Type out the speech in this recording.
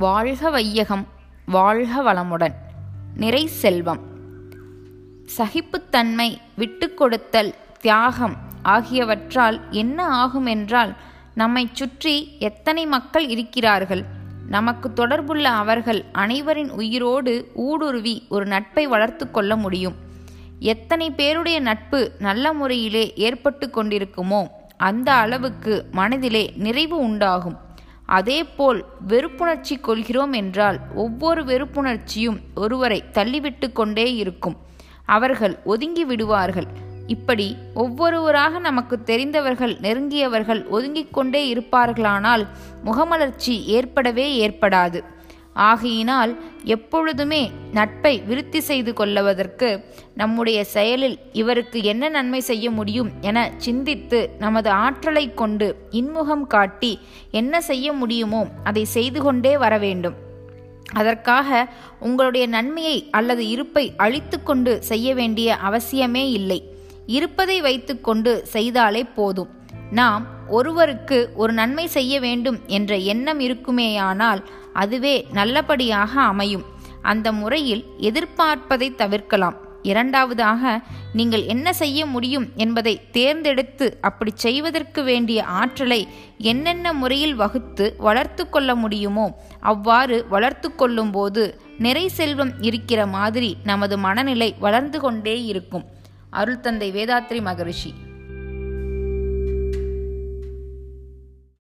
வாழ்க வையகம் வாழ்க வளமுடன். நிறை செல்வம். சகிப்புத்தன்மை விட்டுக்கொடுத்தல் தியாகம் ஆகியவற்றால் என்ன ஆகும் என்றால் நம்மை சுற்றி எத்தனை மக்கள் இருக்கிறார்கள் நமக்கு தொடர்புள்ள அவர்கள் அனைவரின் உயிரோடு ஊடுருவி ஒரு நட்பை வளர்த்து கொள்ள முடியும். எத்தனை பேருடைய நட்பு நல்ல முறையிலே ஏற்பட்டு கொண்டிருக்குமோ அந்த அளவுக்கு மனதிலே நிறைவு உண்டாகும். அதேபோல் வெறுப்புணர்ச்சி கொள்கிறோம் என்றால் ஒவ்வொரு வெறுப்புணர்ச்சியும் ஒருவரை தள்ளிவிட்டு கொண்டே இருக்கும். அவர்கள் ஒதுங்கி விடுவார்கள். இப்படி ஒவ்வொருவராக நமக்கு தெரிந்தவர்கள் நெருங்கியவர்கள் ஒதுங்கிக் கொண்டே இருப்பார்களானால் முகமலர்ச்சி ஏற்படவே ஏற்படாது. ஆகையினால் எப்பொழுதுமே நட்பை விருத்தி செய்து கொள்ளுவதற்கு நம்முடைய செயலில் இவருக்கு என்ன நன்மை செய்ய முடியும் என சிந்தித்து நமது ஆற்றலை கொண்டு இன்முகம் காட்டி என்ன செய்ய முடியுமோ அதை செய்து கொண்டே வர வேண்டும். அதற்காக உங்களுடைய நன்மையை அல்லது இருப்பை அழித்து கொண்டு செய்ய வேண்டிய அவசியமே இல்லை. இருப்பதை வைத்துக்கொண்டு செய்தாலே போதும். நாம் ஒருவருக்கு ஒரு நன்மை செய்ய வேண்டும் என்ற எண்ணம் இருக்குமேயானால் அதுவே நல்லபடியாக அமையும். அந்த முறையில் எதிர்பார்ப்பதை தவிர்க்கலாம். இரண்டாவதாக நீங்கள் என்ன செய்ய முடியும் என்பதை தேர்ந்தெடுத்து அப்படி செய்வதற்கு வேண்டிய ஆற்றலை என்னென்ன முறையில் வகுத்து வளர்த்து கொள்ள முடியுமோ அவ்வாறு வளர்த்து கொள்ளும்போது நிறை செல்வம் இருக்கிற மாதிரி நமது மனநிலை வளர்ந்து கொண்டே இருக்கும். அருள் தந்தை வேதாத்ரி மகரிஷி.